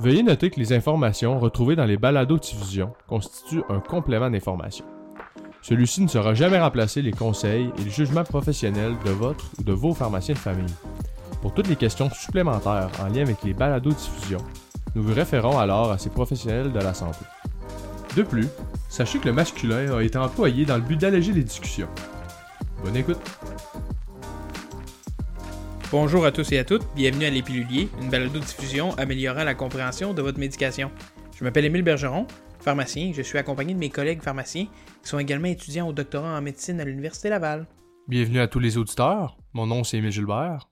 Veuillez noter que les informations retrouvées dans les balados-diffusions constituent un complément d'information. Celui-ci ne sera jamais remplacer les conseils et le jugement professionnel de votre ou de vos pharmaciens de famille. Pour toutes les questions supplémentaires en lien avec les balados-diffusions, nous vous référons alors à ces professionnels de la santé. De plus, sachez que le masculin a été employé dans le but d'alléger les discussions. Bonne écoute! Bonjour à tous et à toutes, bienvenue à l'Épilulier, une balado-diffusion améliorant la compréhension de votre médication. Je m'appelle Émile Bergeron, pharmacien, je suis accompagné de mes collègues pharmaciens qui sont également étudiants au doctorat en médecine à l'Université Laval. Bienvenue à tous les auditeurs, mon nom c'est Émile Gilbert.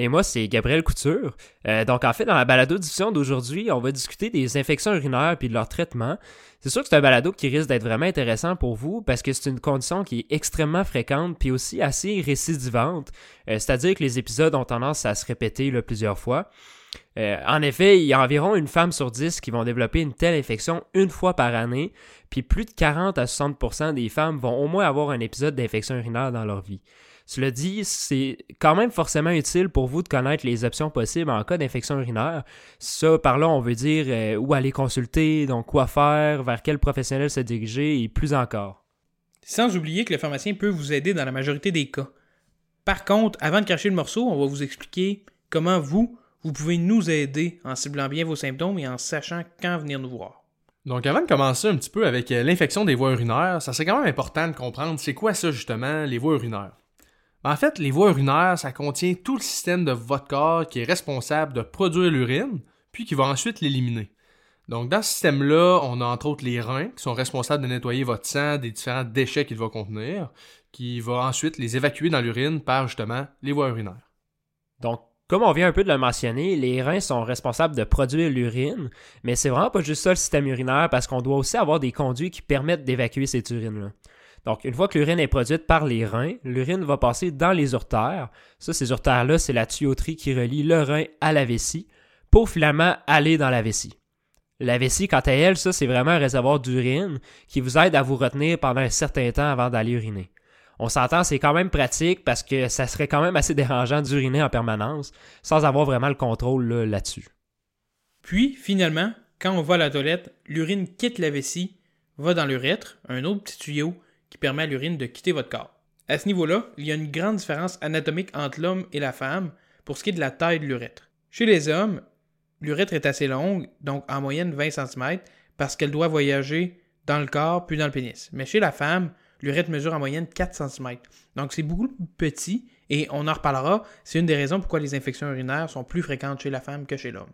Et moi, c'est Gabriel Couture. Euh, donc, en fait, dans la balado-diffusion d'aujourd'hui, on va discuter des infections urinaires puis de leur traitement. C'est sûr que c'est un balado qui risque d'être vraiment intéressant pour vous parce que c'est une condition qui est extrêmement fréquente puis aussi assez récidivante. Euh, c'est-à-dire que les épisodes ont tendance à se répéter plusieurs fois. Euh, en effet, il y a environ une femme sur dix qui vont développer une telle infection une fois par année, puis plus de 40 à 60% des femmes vont au moins avoir un épisode d'infection urinaire dans leur vie. Cela dit, c'est quand même forcément utile pour vous de connaître les options possibles en cas d'infection urinaire. Ça, par là, on veut dire euh, où aller consulter, donc quoi faire, vers quel professionnel se diriger et plus encore. Sans oublier que le pharmacien peut vous aider dans la majorité des cas. Par contre, avant de cacher le morceau, on va vous expliquer comment vous, vous pouvez nous aider en ciblant bien vos symptômes et en sachant quand venir nous voir. Donc avant de commencer un petit peu avec euh, l'infection des voies urinaires, ça c'est quand même important de comprendre c'est quoi ça justement les voies urinaires. En fait, les voies urinaires, ça contient tout le système de votre corps qui est responsable de produire l'urine, puis qui va ensuite l'éliminer. Donc, dans ce système-là, on a entre autres les reins qui sont responsables de nettoyer votre sang des différents déchets qu'il va contenir, qui va ensuite les évacuer dans l'urine par justement les voies urinaires. Donc, comme on vient un peu de le mentionner, les reins sont responsables de produire l'urine, mais c'est vraiment pas juste ça le système urinaire parce qu'on doit aussi avoir des conduits qui permettent d'évacuer cette urine-là. Donc, une fois que l'urine est produite par les reins, l'urine va passer dans les urtères. Ça, ces urtères-là, c'est la tuyauterie qui relie le rein à la vessie pour finalement aller dans la vessie. La vessie, quant à elle, ça, c'est vraiment un réservoir d'urine qui vous aide à vous retenir pendant un certain temps avant d'aller uriner. On s'entend, c'est quand même pratique parce que ça serait quand même assez dérangeant d'uriner en permanence sans avoir vraiment le contrôle là-dessus. Puis, finalement, quand on va à la toilette, l'urine quitte la vessie, va dans l'urètre, un autre petit tuyau, qui permet à l'urine de quitter votre corps. À ce niveau-là, il y a une grande différence anatomique entre l'homme et la femme pour ce qui est de la taille de l'urètre. Chez les hommes, l'urètre est assez longue, donc en moyenne 20 cm, parce qu'elle doit voyager dans le corps puis dans le pénis. Mais chez la femme, l'urètre mesure en moyenne 4 cm. Donc c'est beaucoup plus petit et on en reparlera. C'est une des raisons pourquoi les infections urinaires sont plus fréquentes chez la femme que chez l'homme.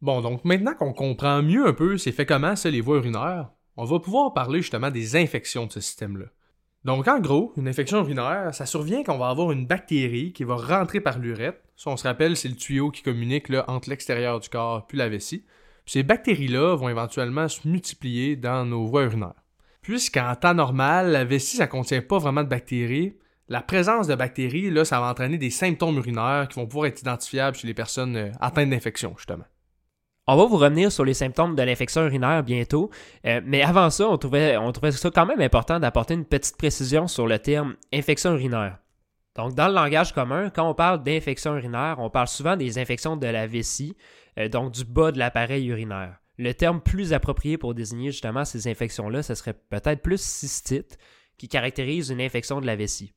Bon, donc maintenant qu'on comprend mieux un peu c'est fait comment ça les voies urinaires, on va pouvoir parler justement des infections de ce système-là. Donc en gros, une infection urinaire, ça survient quand on va avoir une bactérie qui va rentrer par l'urètre. Ça, on se rappelle, c'est le tuyau qui communique là, entre l'extérieur du corps puis la vessie. Ces bactéries-là vont éventuellement se multiplier dans nos voies urinaires. Puisqu'en temps normal, la vessie, ça contient pas vraiment de bactéries, la présence de bactéries, là, ça va entraîner des symptômes urinaires qui vont pouvoir être identifiables chez les personnes euh, atteintes d'infection, justement. On va vous revenir sur les symptômes de l'infection urinaire bientôt, euh, mais avant ça, on trouvait, ça quand même important d'apporter une petite précision sur le terme infection urinaire. Donc, dans le langage commun, quand on parle d'infection urinaire, on parle souvent des infections de la vessie, euh, donc du bas de l'appareil urinaire. Le terme plus approprié pour désigner justement ces infections-là, ce serait peut-être plus cystite, qui caractérise une infection de la vessie.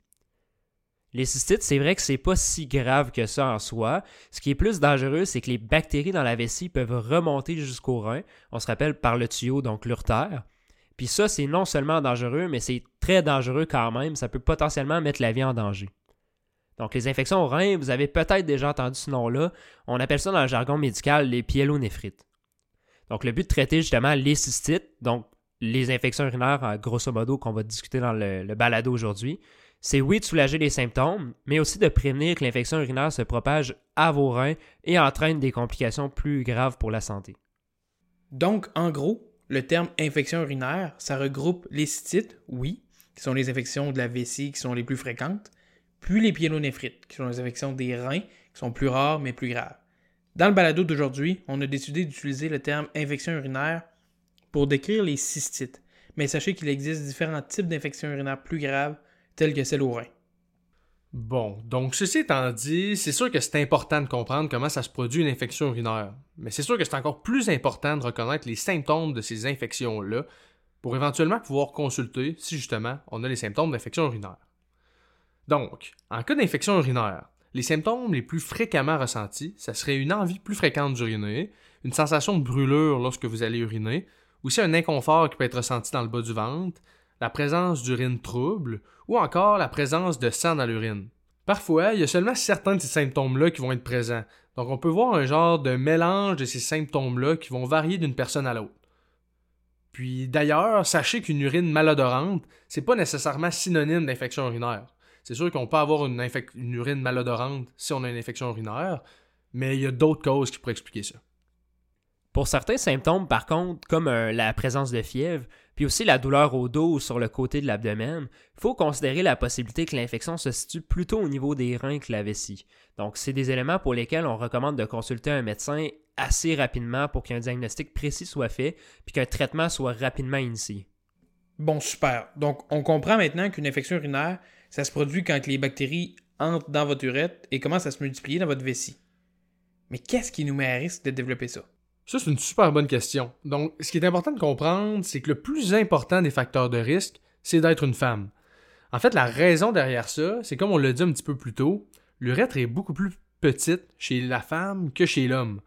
Les cystites, c'est vrai que c'est pas si grave que ça en soi. Ce qui est plus dangereux, c'est que les bactéries dans la vessie peuvent remonter jusqu'au rein. On se rappelle par le tuyau, donc l'urtère. Puis ça, c'est non seulement dangereux, mais c'est très dangereux quand même. Ça peut potentiellement mettre la vie en danger. Donc les infections au rein, vous avez peut-être déjà entendu ce nom-là. On appelle ça dans le jargon médical les pyélonéphrites. Donc le but de traiter justement les cystites, donc les infections urinaires, grosso modo, qu'on va discuter dans le, le balado aujourd'hui, c'est oui de soulager les symptômes, mais aussi de prévenir que l'infection urinaire se propage à vos reins et entraîne des complications plus graves pour la santé. Donc, en gros, le terme infection urinaire, ça regroupe les cystites, oui, qui sont les infections de la vessie qui sont les plus fréquentes, puis les pyélonéphrites, qui sont les infections des reins, qui sont plus rares mais plus graves. Dans le balado d'aujourd'hui, on a décidé d'utiliser le terme infection urinaire pour décrire les cystites, mais sachez qu'il existe différents types d'infections urinaires plus graves telle que celle au rein. Bon, donc ceci étant dit, c'est sûr que c'est important de comprendre comment ça se produit une infection urinaire. Mais c'est sûr que c'est encore plus important de reconnaître les symptômes de ces infections-là pour éventuellement pouvoir consulter si justement on a les symptômes d'infection urinaire. Donc, en cas d'infection urinaire, les symptômes les plus fréquemment ressentis, ça serait une envie plus fréquente d'uriner, une sensation de brûlure lorsque vous allez uriner, aussi un inconfort qui peut être ressenti dans le bas du ventre, la présence d'urine trouble ou encore la présence de sang dans l'urine. Parfois, il y a seulement certains de ces symptômes-là qui vont être présents. Donc on peut voir un genre de mélange de ces symptômes-là qui vont varier d'une personne à l'autre. Puis d'ailleurs, sachez qu'une urine malodorante, c'est pas nécessairement synonyme d'infection urinaire. C'est sûr qu'on peut avoir une, urine malodorante si on a une infection urinaire, mais il y a d'autres causes qui pourraient expliquer ça. Pour certains symptômes, par contre, comme euh, la présence de fièvre, puis aussi la douleur au dos ou sur le côté de l'abdomen, il faut considérer la possibilité que l'infection se situe plutôt au niveau des reins que la vessie. Donc, c'est des éléments pour lesquels on recommande de consulter un médecin assez rapidement pour qu'un diagnostic précis soit fait, puis qu'un traitement soit rapidement initié. Bon, super. Donc, on comprend maintenant qu'une infection urinaire, ça se produit quand les bactéries entrent dans votre urètre et commencent à se multiplier dans votre vessie. Mais qu'est-ce qui nous met à risque de développer ça? Ça, c'est une super bonne question. Donc, ce qui est important de comprendre, c'est que le plus important des facteurs de risque, c'est d'être une femme. En fait, la raison derrière ça, c'est comme on l'a dit un petit peu plus tôt, l'urètre est beaucoup plus petite chez la femme que chez l'homme.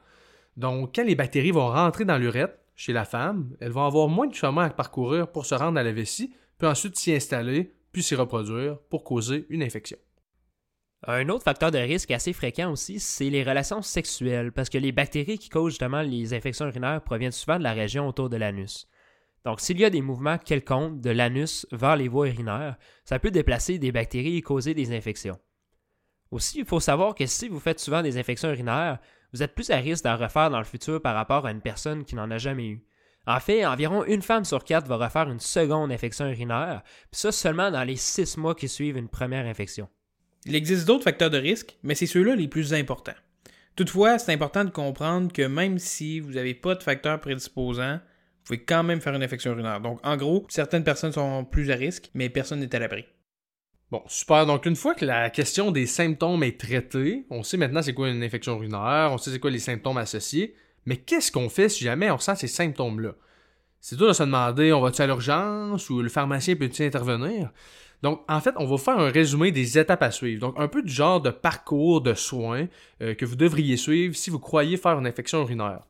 Donc, quand les bactéries vont rentrer dans l'urètre, chez la femme, elles vont avoir moins de chemin à parcourir pour se rendre à la vessie, puis ensuite s'y installer, puis s'y reproduire pour causer une infection. Un autre facteur de risque assez fréquent aussi, c'est les relations sexuelles, parce que les bactéries qui causent justement les infections urinaires proviennent souvent de la région autour de l'anus. Donc, s'il y a des mouvements quelconques de l'anus vers les voies urinaires, ça peut déplacer des bactéries et causer des infections. Aussi, il faut savoir que si vous faites souvent des infections urinaires, vous êtes plus à risque d'en refaire dans le futur par rapport à une personne qui n'en a jamais eu. En fait, environ une femme sur quatre va refaire une seconde infection urinaire, puis ça seulement dans les six mois qui suivent une première infection. Il existe d'autres facteurs de risque, mais c'est ceux-là les plus importants. Toutefois, c'est important de comprendre que même si vous n'avez pas de facteurs prédisposants, vous pouvez quand même faire une infection urinaire. Donc, en gros, certaines personnes sont plus à risque, mais personne n'est à l'abri. Bon, super. Donc, une fois que la question des symptômes est traitée, on sait maintenant c'est quoi une infection urinaire, on sait c'est quoi les symptômes associés, mais qu'est-ce qu'on fait si jamais on ressent ces symptômes-là? C'est dur de se demander, on va-tu à l'urgence ou le pharmacien peut-il intervenir? Donc, en fait, on va faire un résumé des étapes à suivre. Donc, un peu du genre de parcours de soins euh, que vous devriez suivre si vous croyez faire une infection urinaire.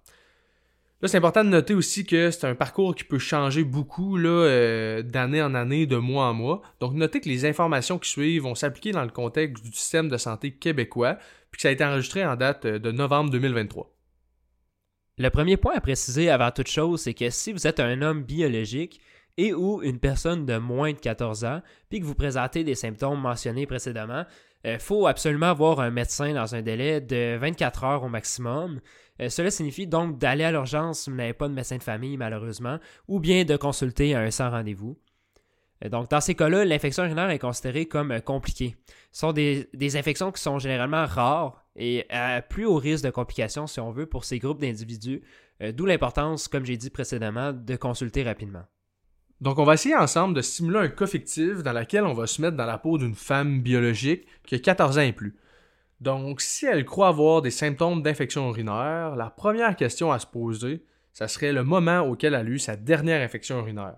Là, c'est important de noter aussi que c'est un parcours qui peut changer beaucoup là, euh, d'année en année, de mois en mois. Donc, notez que les informations qui suivent vont s'appliquer dans le contexte du système de santé québécois, puis que ça a été enregistré en date euh, de novembre 2023. Le premier point à préciser avant toute chose, c'est que si vous êtes un homme biologique, et ou une personne de moins de 14 ans, puis que vous présentez des symptômes mentionnés précédemment, il euh, faut absolument voir un médecin dans un délai de 24 heures au maximum. Euh, cela signifie donc d'aller à l'urgence si vous n'avez pas de médecin de famille, malheureusement, ou bien de consulter un sans rendez-vous. Euh, donc, dans ces cas-là, l'infection urinaire est considérée comme compliquée. Ce sont des, des, infections qui sont généralement rares et à plus haut risque de complications, si on veut, pour ces groupes d'individus, d'où l'importance, comme j'ai dit précédemment, de consulter rapidement. Donc, on va essayer ensemble de simuler un cas fictif dans lequel on va se mettre dans la peau d'une femme biologique qui a 14 ans et plus. Donc, si elle croit avoir des symptômes d'infection urinaire, la première question à se poser, ça serait le moment auquel elle a eu sa dernière infection urinaire.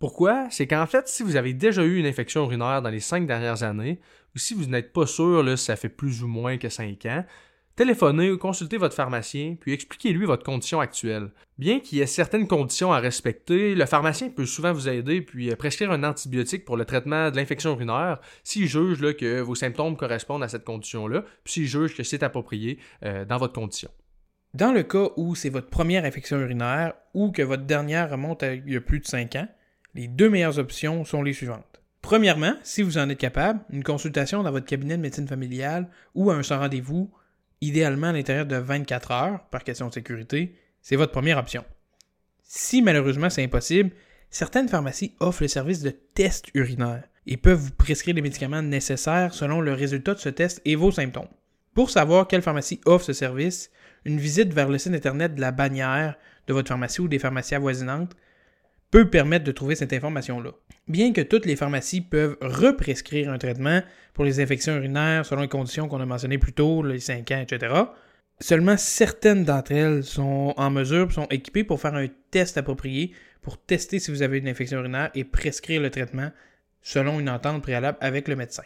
Pourquoi? C'est qu'en fait, si vous avez déjà eu une infection urinaire dans les 5 dernières années, ou si vous n'êtes pas sûr là, si ça fait plus ou moins que 5 ans, Téléphonez ou consultez votre pharmacien, puis expliquez-lui votre condition actuelle. Bien qu'il y ait certaines conditions à respecter, le pharmacien peut souvent vous aider puis euh, prescrire un antibiotique pour le traitement de l'infection urinaire s'il juge que vos symptômes correspondent à cette condition-là, puis s'il juge que c'est approprié euh, dans votre condition. Dans le cas où c'est votre première infection urinaire ou que votre dernière remonte à plus de 5 ans, les deux meilleures options sont les suivantes. Premièrement, si vous en êtes capable, une consultation dans votre cabinet de médecine familiale ou un sans rendez-vous idéalement à l'intérieur de 24 heures, par question de sécurité, c'est votre première option. Si malheureusement c'est impossible, certaines pharmacies offrent le service de test urinaire et peuvent vous prescrire les médicaments nécessaires selon le résultat de ce test et vos symptômes. Pour savoir quelle pharmacie offre ce service, une visite vers le site internet de la bannière de votre pharmacie ou des pharmacies avoisinantes peut permettre de trouver cette information-là. Bien que toutes les pharmacies peuvent represcrire un traitement pour les infections urinaires selon les conditions qu'on a mentionnées plus tôt, les 5 ans, etc., seulement certaines d'entre elles sont en mesure, sont équipées pour faire un test approprié pour tester si vous avez une infection urinaire et prescrire le traitement selon une entente préalable avec le médecin.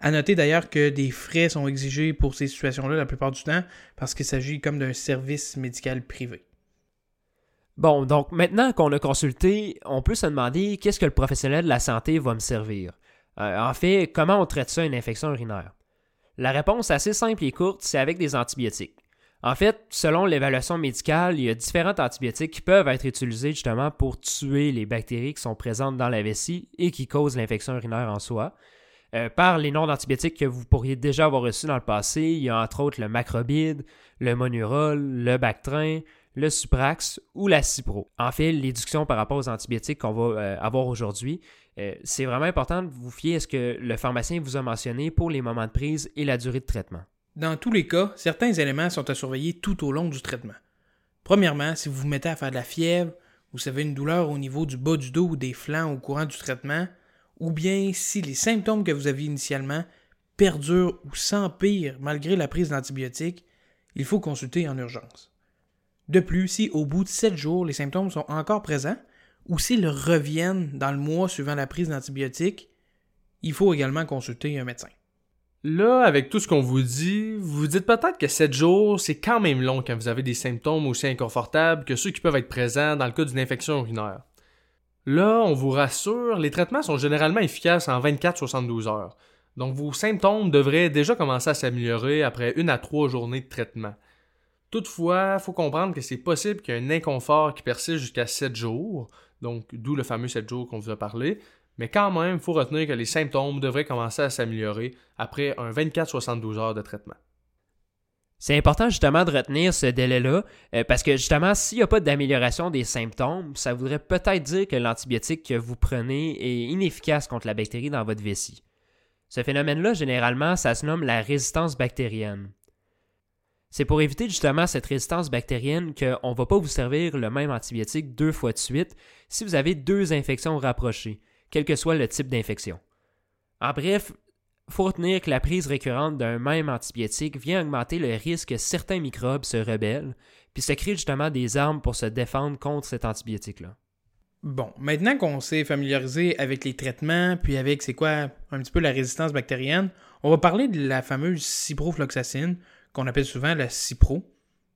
À noter d'ailleurs que des frais sont exigés pour ces situations-là la plupart du temps parce qu'il s'agit comme d'un service médical privé. Bon, donc maintenant qu'on a consulté, on peut se demander qu'est-ce que le professionnel de la santé va me servir. Euh, en fait, comment on traite ça une infection urinaire? La réponse assez simple et courte, c'est avec des antibiotiques. En fait, selon l'évaluation médicale, il y a différents antibiotiques qui peuvent être utilisés justement pour tuer les bactéries qui sont présentes dans la vessie et qui causent l'infection urinaire en soi. Euh, par les noms d'antibiotiques que vous pourriez déjà avoir reçus dans le passé, il y a entre autres le macrobide, le monurol, le bactrin, le suprax ou la cipro. En fait, l'éducation par rapport aux antibiotiques qu'on va euh, avoir aujourd'hui, euh, c'est vraiment important de vous fier à ce que le pharmacien vous a mentionné pour les moments de prise et la durée de traitement. Dans tous les cas, certains éléments sont à surveiller tout au long du traitement. Premièrement, si vous vous mettez à faire de la fièvre, ou vous avez une douleur au niveau du bas du dos ou des flancs au courant du traitement, ou bien si les symptômes que vous aviez initialement perdurent ou s'empirent malgré la prise d'antibiotiques, il faut consulter en urgence. De plus, si au bout de 7 jours les symptômes sont encore présents, ou s'ils reviennent dans le mois suivant la prise d'antibiotiques, il faut également consulter un médecin. Là, avec tout ce qu'on vous dit, vous vous dites peut-être que 7 jours, c'est quand même long quand vous avez des symptômes aussi inconfortables que ceux qui peuvent être présents dans le cas d'une infection urinaire. Là, on vous rassure, les traitements sont généralement efficaces en 24-72 heures. Donc vos symptômes devraient déjà commencer à s'améliorer après une à trois journées de traitement. Toutefois, il faut comprendre que c'est possible qu'il y ait un inconfort qui persiste jusqu'à 7 jours, donc d'où le fameux 7 jours qu'on vous a parlé, mais quand même, il faut retenir que les symptômes devraient commencer à s'améliorer après un 24-72 heures de traitement. C'est important justement de retenir ce délai-là, euh, parce que justement, s'il n'y a pas d'amélioration des symptômes, ça voudrait peut-être dire que l'antibiotique que vous prenez est inefficace contre la bactérie dans votre vessie. Ce phénomène-là, généralement, ça se nomme la résistance bactérienne. C'est pour éviter justement cette résistance bactérienne qu'on ne va pas vous servir le même antibiotique deux fois de suite si vous avez deux infections rapprochées quel que soit le type d'infection. En bref, il faut retenir que la prise récurrente d'un même antibiotique vient augmenter le risque que certains microbes se rebellent, puis se créent justement des armes pour se défendre contre cet antibiotique-là. Bon, maintenant qu'on s'est familiarisé avec les traitements, puis avec c'est quoi un petit peu la résistance bactérienne, on va parler de la fameuse ciprofloxacine, qu'on appelle souvent la cipro,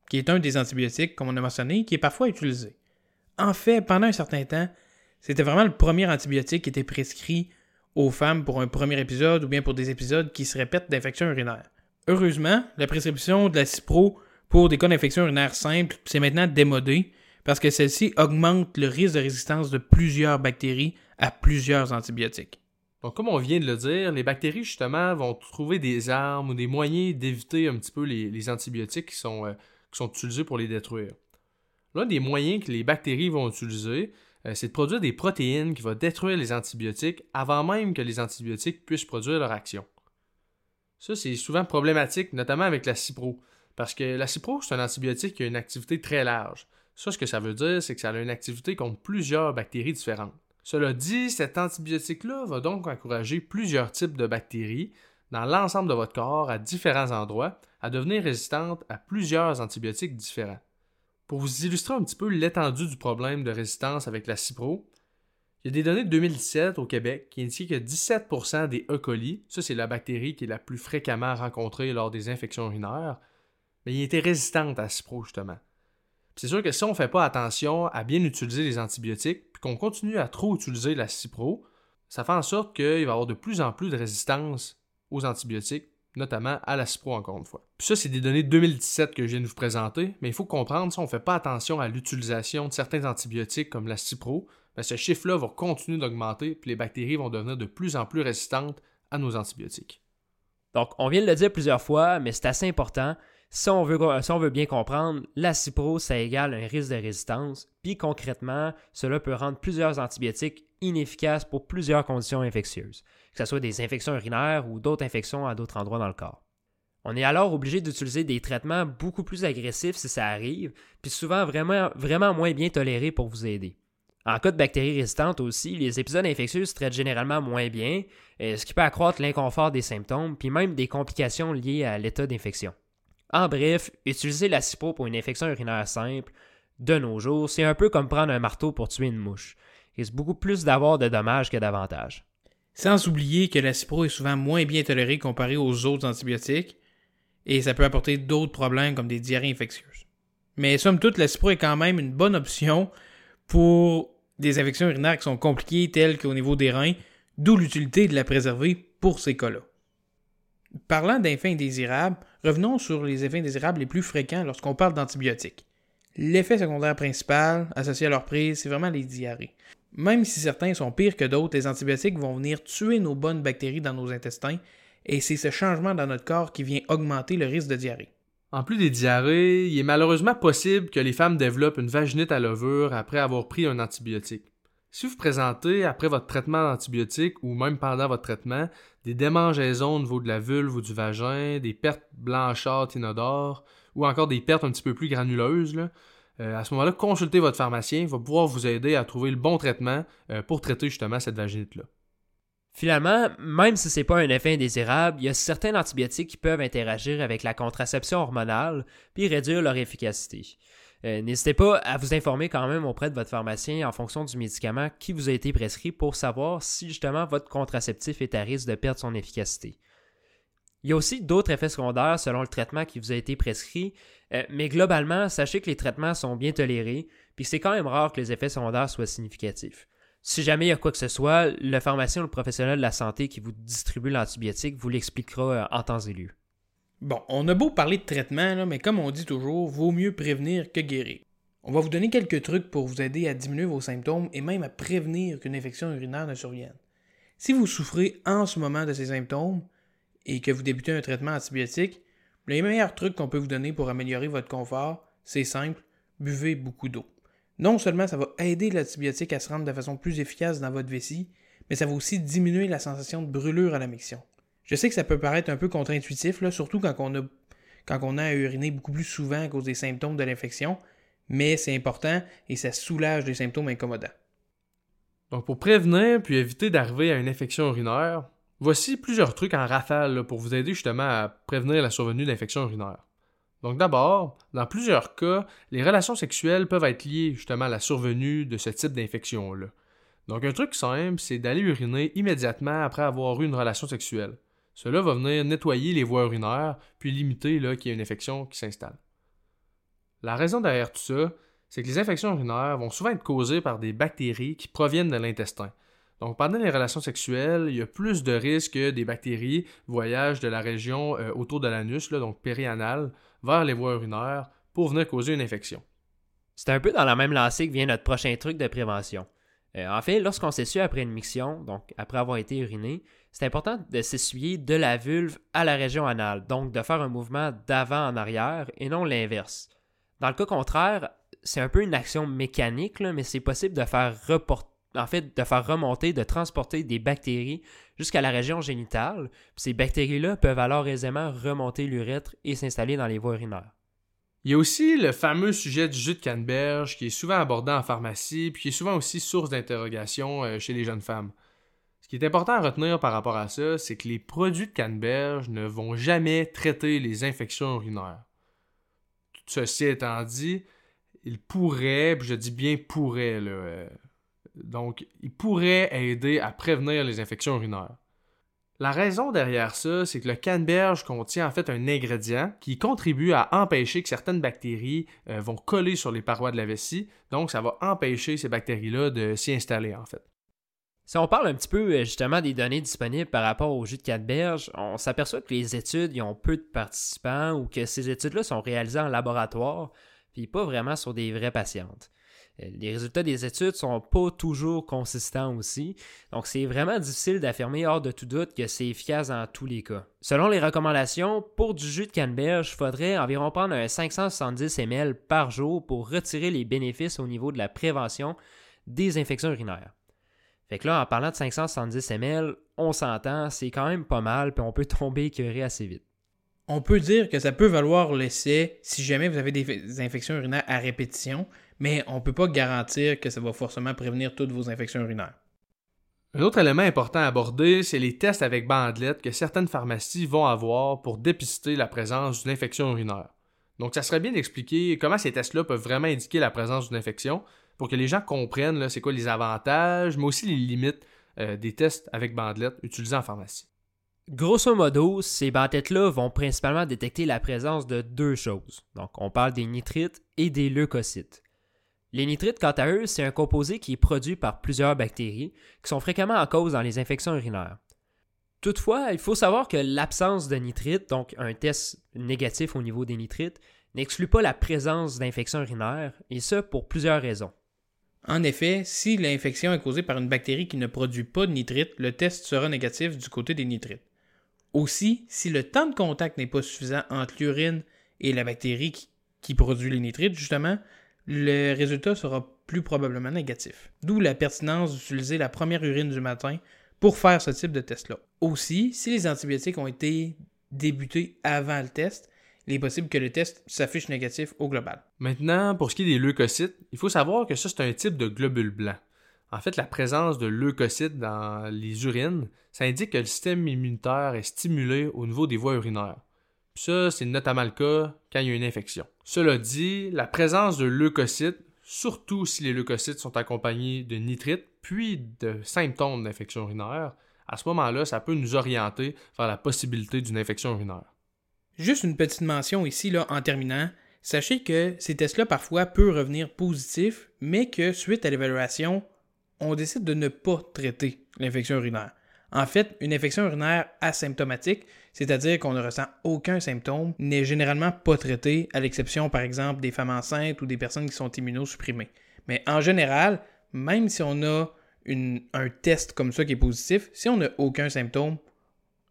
qui est un des antibiotiques, comme on a mentionné, qui est parfois utilisé. En fait, pendant un certain temps, c'était vraiment le premier antibiotique qui était prescrit aux femmes pour un premier épisode ou bien pour des épisodes qui se répètent d'infections urinaires. Heureusement, la prescription de la Cipro pour des cas d'infection urinaire simples, c'est maintenant démodé parce que celle-ci augmente le risque de résistance de plusieurs bactéries à plusieurs antibiotiques. Donc, comme on vient de le dire, les bactéries, justement, vont trouver des armes ou des moyens d'éviter un petit peu les, antibiotiques qui sont, euh, qui sont utilisés pour les détruire. L'un des moyens que les bactéries vont utiliser, euh, c'est de produire des protéines qui vont détruire les antibiotiques avant même que les antibiotiques puissent produire leur action. Ça, c'est souvent problématique, notamment avec la cipro, parce que la cipro, c'est un antibiotique qui a une activité très large. Ça, ce que ça veut dire, c'est que ça a une activité contre plusieurs bactéries différentes. Cela dit, cet antibiotique-là va donc encourager plusieurs types de bactéries dans l'ensemble de votre corps à différents endroits à devenir résistantes à plusieurs antibiotiques différents. Pour vous illustrer un petit peu l'étendue du problème de résistance avec la cipro, il y a des données de 2017 au Québec qui indiquent que 17% des E. coli, ça c'est la bactérie qui est la plus fréquemment rencontrée lors des infections urinaires, mais il était résistante à la cipro justement. C'est sûr que si on ne fait pas attention à bien utiliser les antibiotiques, puis qu'on continue à trop utiliser la cipro, ça fait en sorte qu'il va y avoir de plus en plus de résistance aux antibiotiques notamment à la CIPRO encore une fois. Puis ça, c'est des données de 2017 que je viens de vous présenter, mais il faut comprendre, si on ne fait pas attention à l'utilisation de certains antibiotiques comme la CIPRO, ben ce chiffre-là va continuer d'augmenter, puis les bactéries vont devenir de plus en plus résistantes à nos antibiotiques. Donc, on vient de le dire plusieurs fois, mais c'est assez important. Si on, veut, bien comprendre, la cipro, ça égale un risque de résistance, puis concrètement, cela peut rendre plusieurs antibiotiques inefficaces pour plusieurs conditions infectieuses que ce soit des infections urinaires ou d'autres infections à d'autres endroits dans le corps. On est alors obligé d'utiliser des traitements beaucoup plus agressifs si ça arrive, puis souvent vraiment, vraiment moins bien tolérés pour vous aider. En cas de bactéries résistantes aussi, les épisodes infectieux se traitent généralement moins bien, euh, ce qui peut accroître l'inconfort des symptômes, puis même des complications liées à l'état d'infection. En bref, utiliser la cipro pour une infection urinaire simple, de nos jours, c'est un peu comme prendre un marteau pour tuer une mouche. Il risque beaucoup plus d'avoir de dommages que d'avantages. Sans oublier que la cipro est souvent moins bien tolérée comparée aux autres antibiotiques, et ça peut apporter d'autres problèmes comme des diarrhées infectieuses. Mais somme toute, la cipro est quand même une bonne option pour des infections urinaires qui sont compliquées, telles qu'au niveau des reins, d'où l'utilité de la préserver pour ces cas-là. Parlant d'effets indésirables, revenons sur les effets indésirables les plus fréquents lorsqu'on parle d'antibiotiques. L'effet secondaire principal associé à leur prise, c'est vraiment les diarrhées. Même si certains sont pires que d'autres, les antibiotiques vont venir tuer nos bonnes bactéries dans nos intestins, et c'est ce changement dans notre corps qui vient augmenter le risque de diarrhée. En plus des diarrhées, il est malheureusement possible que les femmes développent une vaginite à levure après avoir pris un antibiotique. Si vous présentez après votre traitement d'antibiotique ou même pendant votre traitement des démangeaisons au niveau de la vulve ou du vagin, des pertes blanchâtres inodores ou encore des pertes un petit peu plus granuleuses, euh, à ce moment-là, consultez votre pharmacien, il va pouvoir vous aider à trouver le bon traitement euh, pour traiter justement cette vaginite-là. Finalement, même si ce n'est pas un effet indésirable, il y a certains antibiotiques qui peuvent interagir avec la contraception hormonale puis réduire leur efficacité. Euh, n'hésitez pas à vous informer quand même auprès de votre pharmacien en fonction du médicament qui vous a été prescrit pour savoir si justement votre contraceptif est à risque de perdre son efficacité. Il y a aussi d'autres effets secondaires selon le traitement qui vous a été prescrit, euh, mais globalement, sachez que les traitements sont bien tolérés, puis c'est quand même rare que les effets secondaires soient significatifs. Si jamais il y a quoi que ce soit, le pharmacien ou le professionnel de la santé qui vous distribue l'antibiotique vous l'expliquera euh, en temps et. Bon, on a beau parler de traitement, mais comme on dit toujours, vaut mieux prévenir que guérir. On va vous donner quelques trucs pour vous aider à diminuer vos symptômes et même à prévenir qu'une infection urinaire ne survienne. Si vous souffrez en ce moment de ces symptômes et que vous débutez un traitement antibiotique, les meilleurs trucs qu'on peut vous donner pour améliorer votre confort, c'est simple, buvez beaucoup d'eau. Non seulement ça va aider l'antibiotique à se rendre de façon plus efficace dans votre vessie, mais ça va aussi diminuer la sensation de brûlure à la miction. Je sais que ça peut paraître un peu contre-intuitif, surtout quand on, a, quand on a à uriner beaucoup plus souvent à cause des symptômes de l'infection, mais c'est important et ça soulage les symptômes incommodants. Donc pour prévenir puis éviter d'arriver à une infection urinaire, voici plusieurs trucs en rafale pour vous aider justement à prévenir la survenue d'infections urinaires. Donc d'abord, dans plusieurs cas, les relations sexuelles peuvent être liées justement à la survenue de ce type d'infection-là. Donc un truc simple, c'est d'aller uriner immédiatement après avoir eu une relation sexuelle. Cela va venir nettoyer les voies urinaires, puis limiter qu'il y ait une infection qui s'installe. La raison derrière tout ça, c'est que les infections urinaires vont souvent être causées par des bactéries qui proviennent de l'intestin. Donc, pendant les relations sexuelles, il y a plus de risques que des bactéries voyagent de la région euh, autour de l'anus, donc périanal, vers les voies urinaires pour venir causer une infection. C'est un peu dans la même lancée que vient notre prochain truc de prévention. Euh, en fait, lorsqu'on s'essuie après une miction, donc après avoir été uriné, c'est important de s'essuyer de la vulve à la région anale, donc de faire un mouvement d'avant en arrière et non l'inverse. Dans le cas contraire, c'est un peu une action mécanique, mais c'est possible de faire en fait, de faire remonter, de transporter des bactéries jusqu'à la région génitale. ces bactéries-là peuvent alors aisément remonter l'urètre et s'installer dans les voies urinaires. Il y a aussi le fameux sujet du jus de canneberge qui est souvent abordé en pharmacie, puis qui est souvent aussi source d'interrogation euh, chez les jeunes femmes. Ce qui est important à retenir par rapport à ça, c'est que les produits de canneberge ne vont jamais traiter les infections urinaires. Tout ceci étant dit, ils pourraient, je dis bien pourraient, euh, donc, il pourrait aider à prévenir les infections urinaires. La raison derrière ça, c'est que le canneberge contient en fait un ingrédient qui contribue à empêcher que certaines bactéries euh, vont coller sur les parois de la vessie, donc ça va empêcher ces bactéries-là de s'y installer en fait. Si on parle un petit peu euh, justement des données disponibles par rapport au jus de canneberge, on s'aperçoit que les études ont peu de participants ou que ces études-là sont réalisées en laboratoire, puis pas vraiment sur des vraies patientes. Euh, les résultats des études sont pas toujours consistants aussi, donc c'est vraiment difficile d'affirmer hors de tout doute que c'est efficace dans tous les cas. Selon les recommandations, pour du jus de canneberge, il faudrait environ prendre un 570 ml par jour pour retirer les bénéfices au niveau de la prévention des infections urinaires. Fait que là, en parlant de 570 ml, on s'entend, c'est quand même pas mal, puis on peut tomber écœuré assez vite. On peut dire que ça peut valoir l'essai si jamais vous avez des infections urinaires à répétition, mais on ne peut pas garantir que ça va forcément prévenir toutes vos infections urinaires. Un autre élément important à aborder, c'est les tests avec bandelettes que certaines pharmacies vont avoir pour dépister la présence d'une infection urinaire. Donc, ça serait bien d'expliquer comment ces tests-là peuvent vraiment indiquer la présence d'une infection pour que les gens comprennent c'est quoi les avantages, mais aussi les limites euh, des tests avec bandelettes utilisés en pharmacie. Grosso modo, ces bandelettes-là vont principalement détecter la présence de deux choses. Donc, on parle des nitrites et des leucocytes. Les nitrites, quant à eux, c'est un composé qui est produit par plusieurs bactéries qui sont fréquemment en cause dans les infections urinaires. Toutefois, il faut savoir que l'absence de nitrites, donc un test négatif au niveau des nitrites, n'exclut pas la présence d'infections urinaires, et ce pour plusieurs raisons. En effet, si l'infection est causée par une bactérie qui ne produit pas de nitrites, le test sera négatif du côté des nitrites. Aussi, si le temps de contact n'est pas suffisant entre l'urine et la bactérie qui, qui produit les nitrites, justement, le résultat sera plus probablement négatif. D'où la pertinence d'utiliser la première urine du matin pour faire ce type de test-là. Aussi, si les antibiotiques ont été débutés avant le test, il est possible que le test s'affiche négatif au global. Maintenant, pour ce qui est des leucocytes, il faut savoir que ça, c'est un type de globule blanc. En fait, la présence de leucocytes dans les urines, ça indique que le système immunitaire est stimulé au niveau des voies urinaires. Ça, c'est notamment le cas quand il y a une infection. Cela dit, la présence de leucocytes, surtout si les leucocytes sont accompagnés de nitrites, puis de symptômes d'infection urinaire, à ce moment-là, ça peut nous orienter vers la possibilité d'une infection urinaire. Juste une petite mention ici, là, en terminant. Sachez que ces tests-là, parfois, peuvent revenir positifs, mais que suite à l'évaluation, on décide de ne pas traiter l'infection urinaire. En fait, une infection urinaire asymptomatique, c'est-à-dire qu'on ne ressent aucun symptôme, n'est généralement pas traitée, à l'exception par exemple des femmes enceintes ou des personnes qui sont immunosupprimées. Mais en général, même si on a un test comme ça qui est positif, si on n'a aucun symptôme,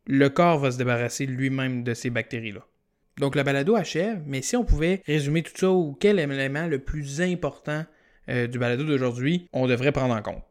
le corps va se débarrasser lui-même de ces bactéries-là. Donc la balado achève, mais si on pouvait résumer tout ça ou quel élément le plus important euh, du balado d'aujourd'hui, on devrait prendre en compte.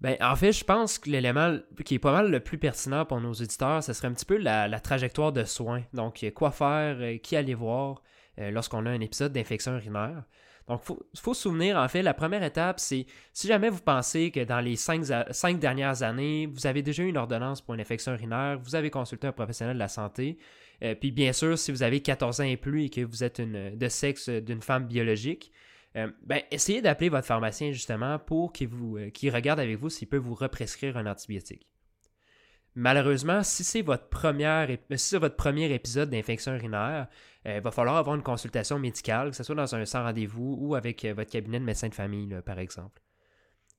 Ben, en fait, je pense que l'élément qui est pas mal le plus pertinent pour nos auditeurs, ce serait un petit peu la, trajectoire de soins. Donc, quoi faire, euh, qui aller voir euh, lorsqu'on a un épisode d'infection urinaire. Donc, il faut, se souvenir, en fait, la première étape, c'est si jamais vous pensez que dans les cinq, dernières années, vous avez déjà eu une ordonnance pour une infection urinaire, vous avez consulté un professionnel de la santé, euh, puis bien sûr, si vous avez 14 ans et plus et que vous êtes de sexe d'une femme biologique, euh, ben, essayez d'appeler votre pharmacien justement pour qu'il euh, regarde avec vous s'il peut vous represcrire un antibiotique. Malheureusement, si c'est votre, premier épisode d'infection urinaire, euh, il va falloir avoir une consultation médicale, que ce soit dans un sans rendez-vous ou avec votre cabinet de médecin de famille, par exemple.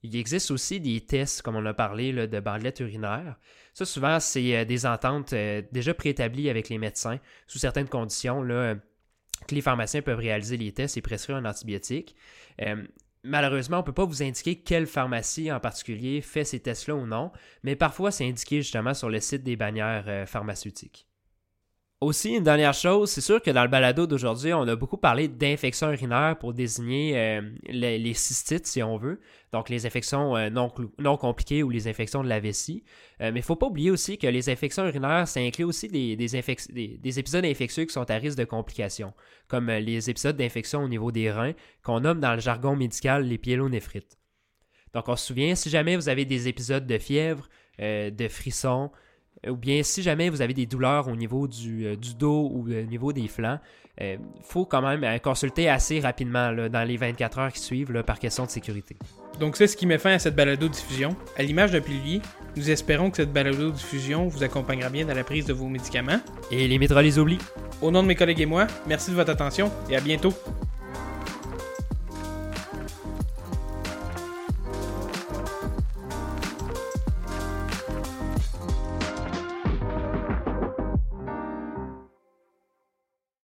Il existe aussi des tests, comme on a parlé, de bandelettes urinaires. Ça, souvent, c'est des ententes déjà préétablies avec les médecins sous certaines conditions. Que les pharmaciens peuvent réaliser les tests et prescrire un antibiotique. Euh, malheureusement, on ne peut pas vous indiquer quelle pharmacie en particulier fait ces tests-là ou non, mais parfois c'est indiqué justement sur le site des bannières euh, pharmaceutiques. Aussi, une dernière chose, c'est sûr que dans le balado d'aujourd'hui, on a beaucoup parlé d'infections urinaires pour désigner euh, les, cystites, si on veut, donc les infections euh, non, compliquées ou les infections de la vessie. Euh, mais il ne faut pas oublier aussi que les infections urinaires, ça inclut aussi des, des, épisodes infectieux qui sont à risque de complications, comme les épisodes d'infection au niveau des reins, qu'on nomme dans le jargon médical les pyélonéphrites. Donc on se souvient, si jamais vous avez des épisodes de fièvre, de frissons, ou bien si jamais vous avez des douleurs au niveau du, euh, dos ou au niveau des flancs, il euh, faut quand même euh, consulter assez rapidement dans les 24 heures qui suivent par question de sécurité. Donc c'est ce qui met fin à cette balado-diffusion. À l'image d'un pilier, nous espérons que cette balado-diffusion vous accompagnera bien dans la prise de vos médicaments. Et limitera les oublis. Au nom de mes collègues et moi, merci de votre attention et à bientôt.